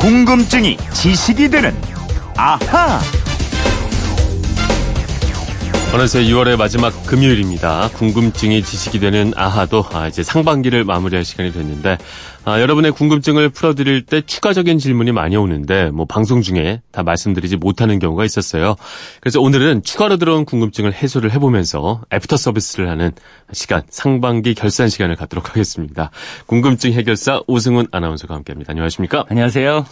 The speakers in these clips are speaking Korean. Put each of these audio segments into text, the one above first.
궁금증이 지식이 되는 아하. 어느새 6월의 마지막 금요일입니다. 궁금증이 지식이 되는 아하도 아, 이제 상반기를 마무리할 시간이 됐는데 아, 여러분의 궁금증을 풀어드릴 때 추가적인 질문이 많이 오는데 뭐 방송 중에 다 말씀드리지 못하는 경우가 있었어요. 그래서 오늘은 추가로 들어온 궁금증을 해소를 해보면서 애프터서비스를 하는 시간 상반기 결산 시간을 갖도록 하겠습니다. 궁금증 해결사 오승훈 아나운서가 함께합니다. 안녕하십니까? 안녕하세요.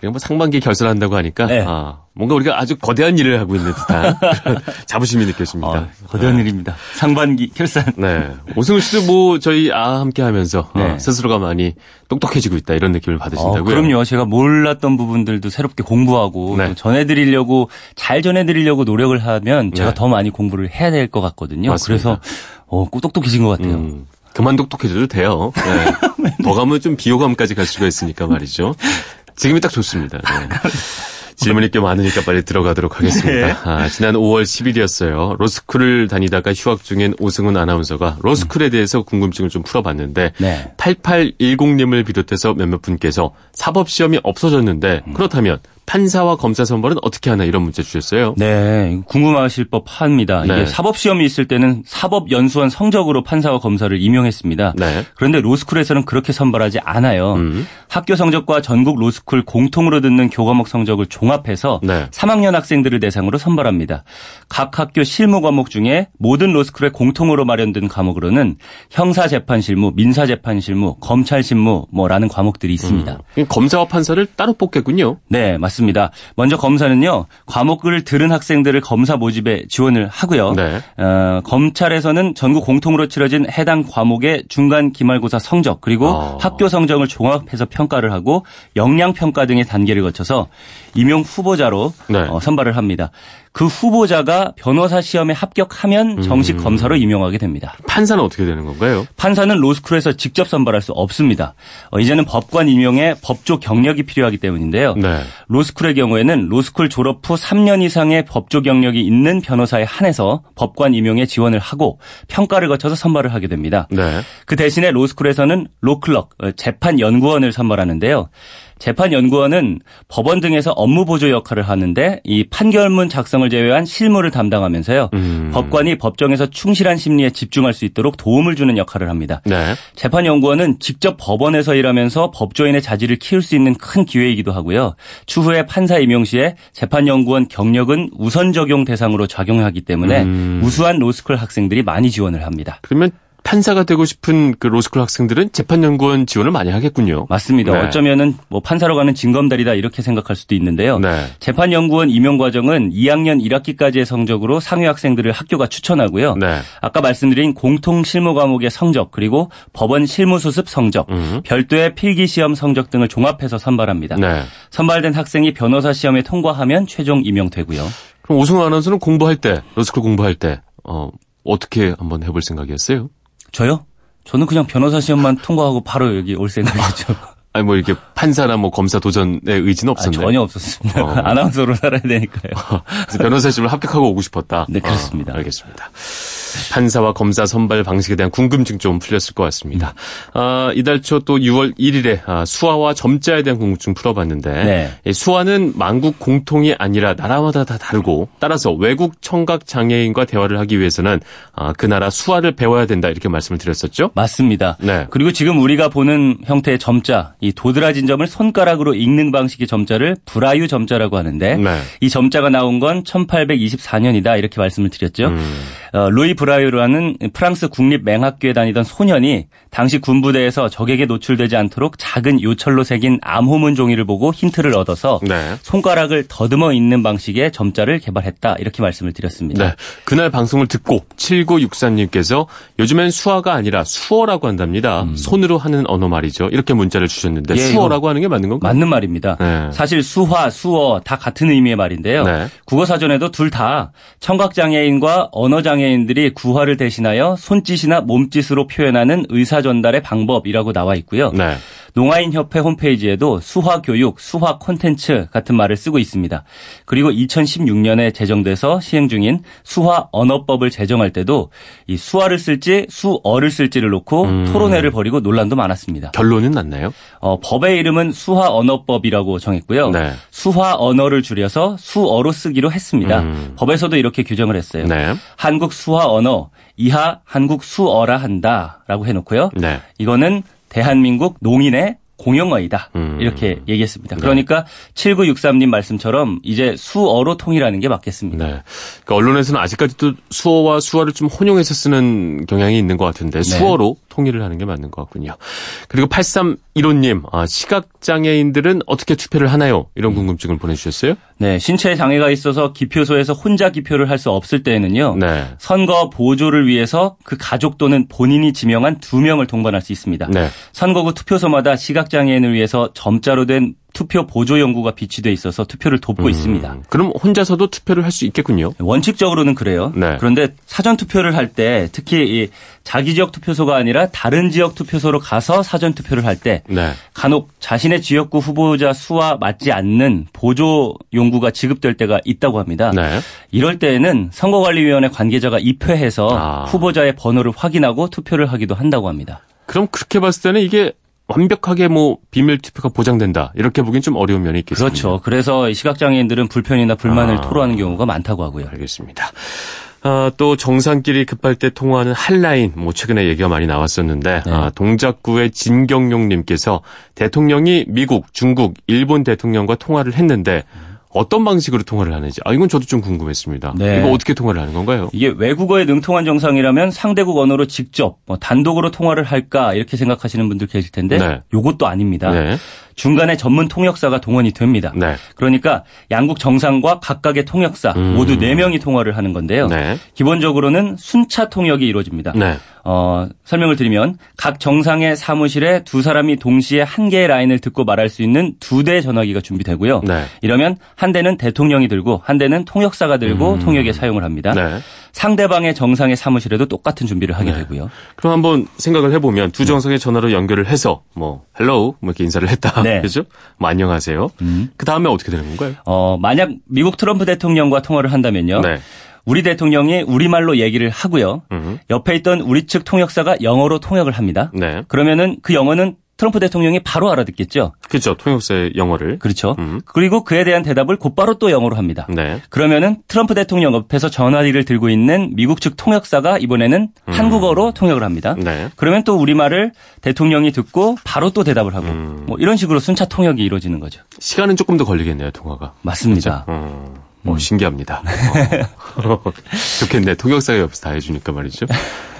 그냥 뭐 상반기 결산한다고 하니까 네. 아, 뭔가 우리가 아주 거대한 일을 하고 있는 듯한 자부심이 느껴집니다. 어, 거대한 일입니다. 상반기 결산. 네. 오승훈 씨도 뭐 저희 아 함께 하면서 어, 네. 스스로가 많이 똑똑해지고 있다 이런 느낌을 어, 받으신다고요? 그럼요. 제가 몰랐던 부분들도 새롭게 공부하고 네. 또 전해드리려고 잘 전해드리려고 노력을 하면 제가 네. 더 많이 공부를 해야 될 것 같거든요. 맞습니다. 그래서 어, 꼭 똑똑해진 것 같아요. 음, 그만 똑똑해져도 돼요. 네. 더 가면 좀 비호감까지 갈 수가 있으니까 말이죠. 지금이 딱 좋습니다. 네. 질문이 꽤 많으니까 빨리 들어가도록 하겠습니다. 네. 아, 지난 5월 10일이었어요. 로스쿨을 다니다가 휴학 중인 오승훈 아나운서가 로스쿨에 대해서 궁금증을 좀 풀어봤는데 네. 8810님을 비롯해서 몇몇 분께서 사법시험이 없어졌는데 음. 그렇다면 판사와 검사 선발은 어떻게 하나 이런 문제 주셨어요. 네, 궁금하실 법합니다. 네. 이게 사법 시험이 있을 때는 사법 연수원 성적으로 판사와 검사를 임용했습니다. 네. 그런데 로스쿨에서는 그렇게 선발하지 않아요. 음. 학교 성적과 전국 로스쿨 공통으로 듣는 교과목 성적을 종합해서 네. 3학년 학생들을 대상으로 선발합니다. 각 학교 실무 과목 중에 모든 로스쿨에 공통으로 마련된 과목으로는 형사 재판 실무, 민사 재판 실무, 검찰 실무 뭐라는 과목들이 있습니다. 음. 검사와 판사를 따로 뽑겠군요. 네, 맞습니다. 먼저 검사는요, 과목을 들은 학생들을 검사 모집에 지원을 하고요. 네. 어, 검찰에서는 전국 공통으로 치러진 해당 과목의 중간 기말고사 성적 그리고 어. 학교 성적을 종합해서 평가를 하고 역량 평가 등의 단계를 거쳐서 임용 후보자로 네. 어, 선발을 합니다. 그 후보자가 변호사 시험에 합격하면 정식 음. 검사로 임용하게 됩니다. 판사는 어떻게 되는 건가요? 판사는 로스쿨에서 직접 선발할 수 없습니다. 어, 이제는 법관 임용에 법조 경력이 필요하기 때문인데요. 네. 로스쿨의 경우에는 로스쿨 졸업 후 3년 이상의 법조 경력이 있는 변호사에 한해서 법관 임용에 지원을 하고 평가를 거쳐서 선발을 하게 됩니다. 네. 그 대신에 로스쿨에서는 로클럭, 어, 재판 연구원을 선발하는데요. 재판연구원은 법원 등에서 업무 보조 역할을 하는데 이 판결문 작성을 제외한 실무를 담당하면서요. 음. 법관이 법정에서 충실한 심리에 집중할 수 있도록 도움을 주는 역할을 합니다. 네. 재판연구원은 직접 법원에서 일하면서 법조인의 자질을 키울 수 있는 큰 기회이기도 하고요. 추후에 판사 임용 시에 재판연구원 경력은 우선 적용 대상으로 작용하기 때문에 음. 우수한 로스쿨 학생들이 많이 지원을 합니다. 그러면 판사가 되고 싶은 그 로스쿨 학생들은 재판연구원 지원을 많이 하겠군요. 맞습니다. 네. 어쩌면은 뭐 판사로 가는 징검다리다 이렇게 생각할 수도 있는데요. 네. 재판연구원 임용 과정은 2학년 1학기까지의 성적으로 상위 학생들을 학교가 추천하고요. 네. 아까 말씀드린 공통 실무 과목의 성적 그리고 법원 실무 수습 성적, 음. 별도의 필기 시험 성적 등을 종합해서 선발합니다. 네. 선발된 학생이 변호사 시험에 통과하면 최종 임용되고요. 그럼 오승훈 아나운서는 공부할 때, 로스쿨 공부할 때, 어, 어떻게 한번 해볼 생각이었어요? 저요? 저는 그냥 변호사 시험만 통과하고 바로 여기 올 생각이죠. 아니, 뭐 이렇게 판사나 뭐 검사 도전의 의지는 아, 없었나요? 전혀 없었습니다. 어. 아나운서로 살아야 되니까요. 변호사 시험을 합격하고 오고 싶었다. 네, 그렇습니다. 어, 알겠습니다. 판사와 검사 선발 방식에 대한 궁금증 좀 풀렸을 것 같습니다. 아, 이달 초 또 6월 1일에 아, 수화와 점자에 대한 궁금증 풀어봤는데 네. 이 수화는 만국 공통이 아니라 나라마다 다 다르고 따라서 외국 청각 장애인과 대화를 하기 위해서는 아, 그 나라 수화를 배워야 된다 이렇게 말씀을 드렸었죠. 맞습니다. 네. 그리고 지금 우리가 보는 형태의 점자, 이 도드라진 점을 손가락으로 읽는 방식의 점자를 브라유 점자라고 하는데 네. 이 점자가 나온 건 1824년이다 이렇게 말씀을 드렸죠. 음. 어, 루이 브라유라는 프랑스 국립 맹학교에 다니던 소년이 당시 군부대에서 적에게 노출되지 않도록 작은 요철로 새긴 암호문 종이를 보고 힌트를 얻어서 네. 손가락을 더듬어 읽는 방식의 점자를 개발했다 이렇게 말씀을 드렸습니다. 네. 그날 방송을 듣고 7964님께서 요즘엔 수화가 아니라 수어라고 한답니다. 손으로 하는 언어 말이죠. 이렇게 문자를 주셨는데 예, 수어라고 하는 게 맞는 건가요? 맞는 말입니다. 네. 사실 수화, 수어 다 같은 의미의 말인데요. 네. 국어사전에도 둘 다 청각장애인과 언어 장애인들이 구화를 대신하여 손짓이나 몸짓으로 표현하는 의사 전달의 방법이라고 나와 있고요. 네. 농아인협회 홈페이지에도 수화 교육, 수화 콘텐츠 같은 말을 쓰고 있습니다. 그리고 2016년에 제정돼서 시행 중인 수화 언어법을 제정할 때도 이 수화를 쓸지 수어를 쓸지를 놓고 음. 토론회를 벌이고 논란도 많았습니다. 결론은 났나요? 어, 법의 이름은 수화 언어법이라고 정했고요. 네. 수화 언어를 줄여서 수어로 쓰기로 했습니다. 음. 법에서도 이렇게 규정을 했어요. 네. 한국 수화 언어 이하 한국 수어라 한다라고 해놓고요. 네. 이거는 대한민국 농인의 공용어이다. 음. 이렇게 얘기했습니다. 네. 그러니까 7963님 말씀처럼 이제 수어로 통일하는 게 맞겠습니다. 네. 그러니까 언론에서는 아직까지도 수어와 수화를 좀 혼용해서 쓰는 경향이 있는 것 같은데 수어로 통일을 하는 게 맞는 것 같군요. 그리고 8315님, 아, 시각장애인들은 어떻게 투표를 하나요? 이런 궁금증을 보내주셨어요? 네, 신체 장애가 있어서 기표소에서 혼자 기표를 할 수 없을 때에는요. 네. 선거 보조를 위해서 그 가족 또는 본인이 지명한 두 명을 동반할 수 있습니다. 네. 선거구 투표소마다 시각장애인을 위해서 점자로 된 투표 보조 연구가 비치돼 있어서 투표를 돕고 음, 있습니다. 그럼 혼자서도 투표를 할 수 있겠군요. 원칙적으로는 그래요. 네. 그런데 사전 투표를 할 때 특히 이 자기 지역 투표소가 아니라 다른 지역 투표소로 가서 사전 투표를 할때 네. 간혹 자신의 지역구 후보자 수와 맞지 않는 보조 용구가 지급될 때가 있다고 합니다. 네. 이럴 때에는 선거관리위원회 관계자가 입회해서 아. 후보자의 번호를 확인하고 투표를 하기도 한다고 합니다. 그럼 그렇게 봤을 때는 이게 완벽하게 뭐 비밀 투표가 보장된다. 이렇게 보긴 좀 어려운 면이 있겠습니다. 그렇죠. 그래서 이 시각장애인들은 불편이나 불만을 아. 토로하는 경우가 많다고 하고요. 알겠습니다. 아, 또 정상끼리 급할 때 통화하는 한라인, 뭐 최근에 얘기가 많이 나왔었는데 네. 아, 동작구의 진경용님께서 대통령이 미국, 중국, 일본 대통령과 통화를 했는데 어떤 방식으로 통화를 하는지 아 이건 저도 좀 궁금했습니다. 네. 이거 어떻게 통화를 하는 건가요? 이게 외국어에 능통한 정상이라면 상대국 언어로 직접 뭐 단독으로 통화를 할까 이렇게 생각하시는 분들 계실 텐데 네. 요것도 아닙니다. 네. 중간에 전문 통역사가 동원이 됩니다. 네. 그러니까 양국 정상과 각각의 통역사 음. 모두 4명이 통화를 하는 건데요. 네. 기본적으로는 순차 통역이 이루어집니다. 네. 어, 설명을 드리면 각 정상의 사무실에 두 사람이 동시에 한 개의 라인을 듣고 말할 수 있는 두 대 전화기가 준비되고요. 네. 이러면 한 대는 대통령이 들고 한 대는 통역사가 들고 음. 통역에 사용을 합니다. 네. 상대방의 정상의 사무실에도 똑같은 준비를 하게 네. 되고요. 그럼 한번 생각을 해보면 두 정상의 전화로 연결을 해서 뭐 hello 뭐 이렇게 인사를 했다. 네. 그죠? 뭐 안녕하세요. 음. 그 다음에 어떻게 되는 건가요? 어, 만약 미국 트럼프 대통령과 통화를 한다면요. 네. 우리 대통령이 우리말로 얘기를 하고요. 음. 옆에 있던 우리 측 통역사가 영어로 통역을 합니다. 네. 그러면은 그 영어는 트럼프 대통령이 바로 알아듣겠죠. 그렇죠. 통역사의 영어를. 그렇죠. 음. 그리고 그에 대한 대답을 곧바로 또 영어로 합니다. 네. 그러면은 트럼프 대통령 옆에서 전화기를 들고 있는 미국 측 통역사가 이번에는 한국어로 통역을 합니다. 음. 네. 그러면 또 우리말을 대통령이 듣고 바로 또 대답을 하고 음. 뭐 이런 식으로 순차 통역이 이루어지는 거죠. 시간은 조금 더 걸리겠네요, 통화가. 맞습니다. 어, 어, 신기합니다. 어. 좋겠네. 통역사가 옆에서 다 해주니까 말이죠.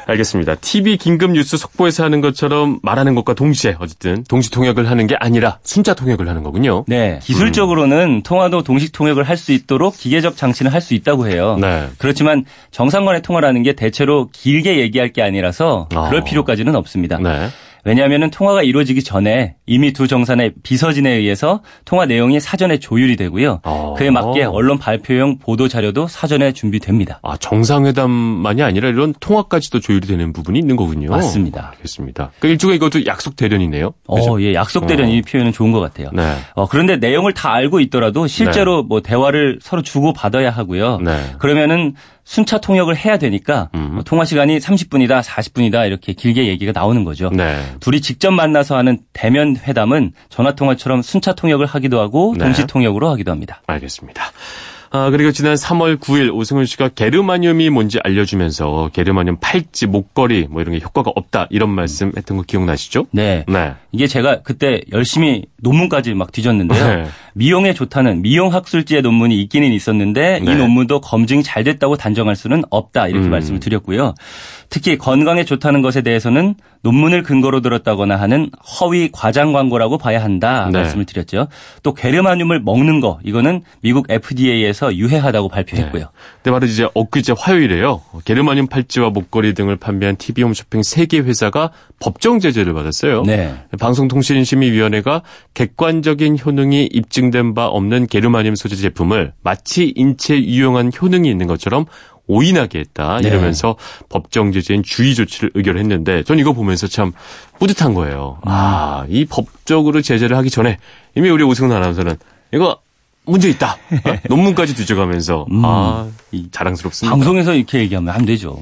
알겠습니다. TV 긴급 뉴스 속보에서 하는 것처럼 말하는 것과 동시에 어쨌든 동시 통역을 하는 게 아니라 순자 통역을 하는 거군요. 네. 기술적으로는 통화도 동식 통역을 할 수 있도록 기계적 장치는 할 수 있다고 해요. 네. 그렇지만 정상 간의 통화라는 게 대체로 길게 얘기할 게 아니라서 그럴 아. 필요까지는 없습니다. 네. 왜냐하면 통화가 이루어지기 전에 이미 두 정상의 비서진에 의해서 통화 내용이 사전에 조율이 되고요. 어. 그에 맞게 언론 발표용 보도 자료도 사전에 준비됩니다. 아, 정상회담만이 아니라 이런 통화까지도 조율이 되는 부분이 있는 거군요. 맞습니다. 알겠습니다. 그 일종의 이것도 약속 대련이네요. 그죠? 어, 예, 약속 대련 어. 이 표현은 좋은 것 같아요. 네. 어, 그런데 내용을 다 알고 있더라도 실제로 뭐 대화를 서로 주고 받아야 하고요. 네. 그러면은 순차 통역을 해야 되니까 음. 뭐 통화 시간이 30분이다, 40분이다 이렇게 길게 얘기가 나오는 거죠. 네. 둘이 직접 만나서 하는 대면 회담은 전화 통화처럼 순차 통역을 하기도 하고 네. 동시 통역으로 하기도 합니다. 알겠습니다. 아, 그리고 지난 3월 9일 오승훈 씨가 게르마늄이 뭔지 알려주면서 게르마늄 팔찌, 목걸이 뭐 이런 게 효과가 없다 이런 말씀 했던 거 기억나시죠? 네. 네. 이게 제가 그때 열심히 논문까지 막 뒤졌는데요. 네. 미용에 좋다는 미용 학술지의 논문이 있기는 있었는데 네. 이 논문도 검증이 잘 됐다고 단정할 수는 없다 이렇게 음. 말씀을 드렸고요. 특히 건강에 좋다는 것에 대해서는 논문을 근거로 들었다거나 하는 허위 과장 광고라고 봐야 한다 네. 말씀을 드렸죠. 또 게르마늄을 먹는 거 이거는 미국 FDA에서 유해하다고 발표했고요. 근데 바로 이제 엊그제 화요일에요. 게르마늄 팔찌와 목걸이 등을 판매한 TV 홈쇼핑 3개 회사가 법정 제재를 받았어요. 네. 방송통신심의위원회가 객관적인 효능이 입증 된 바 없는 게르마늄 소재 제품을 마치 인체에 유용한 효능이 있는 것처럼 오인하게 했다 네. 이러면서 법정 제재인 주의 조치를 의결했는데 전 이거 보면서 참 뿌듯한 거예요. 아, 이 법적으로 제재를 하기 전에 이미 우리 오승훈 아나운서는 이거 문제 있다. 어? 논문까지 뒤져가면서 아, 이 자랑스럽습니다. 방송에서 이렇게 얘기하면 안 되죠.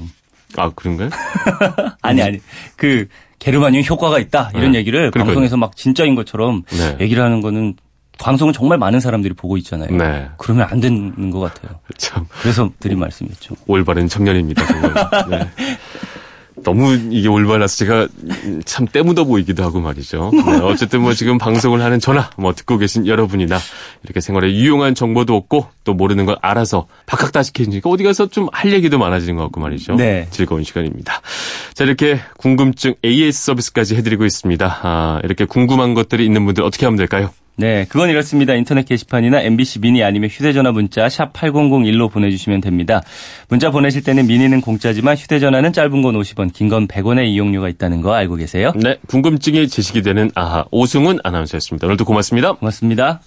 아, 그런가요? 아니 아니 그 게르마늄 효과가 있다 이런 네. 얘기를 그러니까요. 방송에서 막 진짜인 것처럼 네. 얘기를 하는 거는 방송은 정말 많은 사람들이 보고 있잖아요. 네. 그러면 안 되는 것 같아요. 참 그래서 드린 말씀이었죠. 올바른 청년입니다, 정말. 네. 너무 이게 올바라서 제가 참 때묻어 보이기도 하고 말이죠. 네, 어쨌든 뭐 지금 방송을 하는 저나 뭐 듣고 계신 여러분이나 이렇게 생활에 유용한 정보도 얻고 또 모르는 걸 알아서 박학다식해지니까 어디 가서 좀 할 얘기도 많아지는 것 같고 말이죠. 네. 즐거운 시간입니다. 자 이렇게 궁금증 AS 서비스까지 해드리고 있습니다. 아, 이렇게 궁금한 것들이 있는 분들 어떻게 하면 될까요? 네, 그건 이렇습니다. 인터넷 게시판이나 MBC 미니 아니면 휴대전화 문자 샵 8001로 보내주시면 됩니다. 문자 보내실 때는 미니는 공짜지만 휴대전화는 짧은 건 50원, 긴 건 100원의 이용료가 있다는 거 알고 계세요? 네, 궁금증이 제시기 되는 아하 오승훈 아나운서였습니다. 오늘도 고맙습니다. 고맙습니다.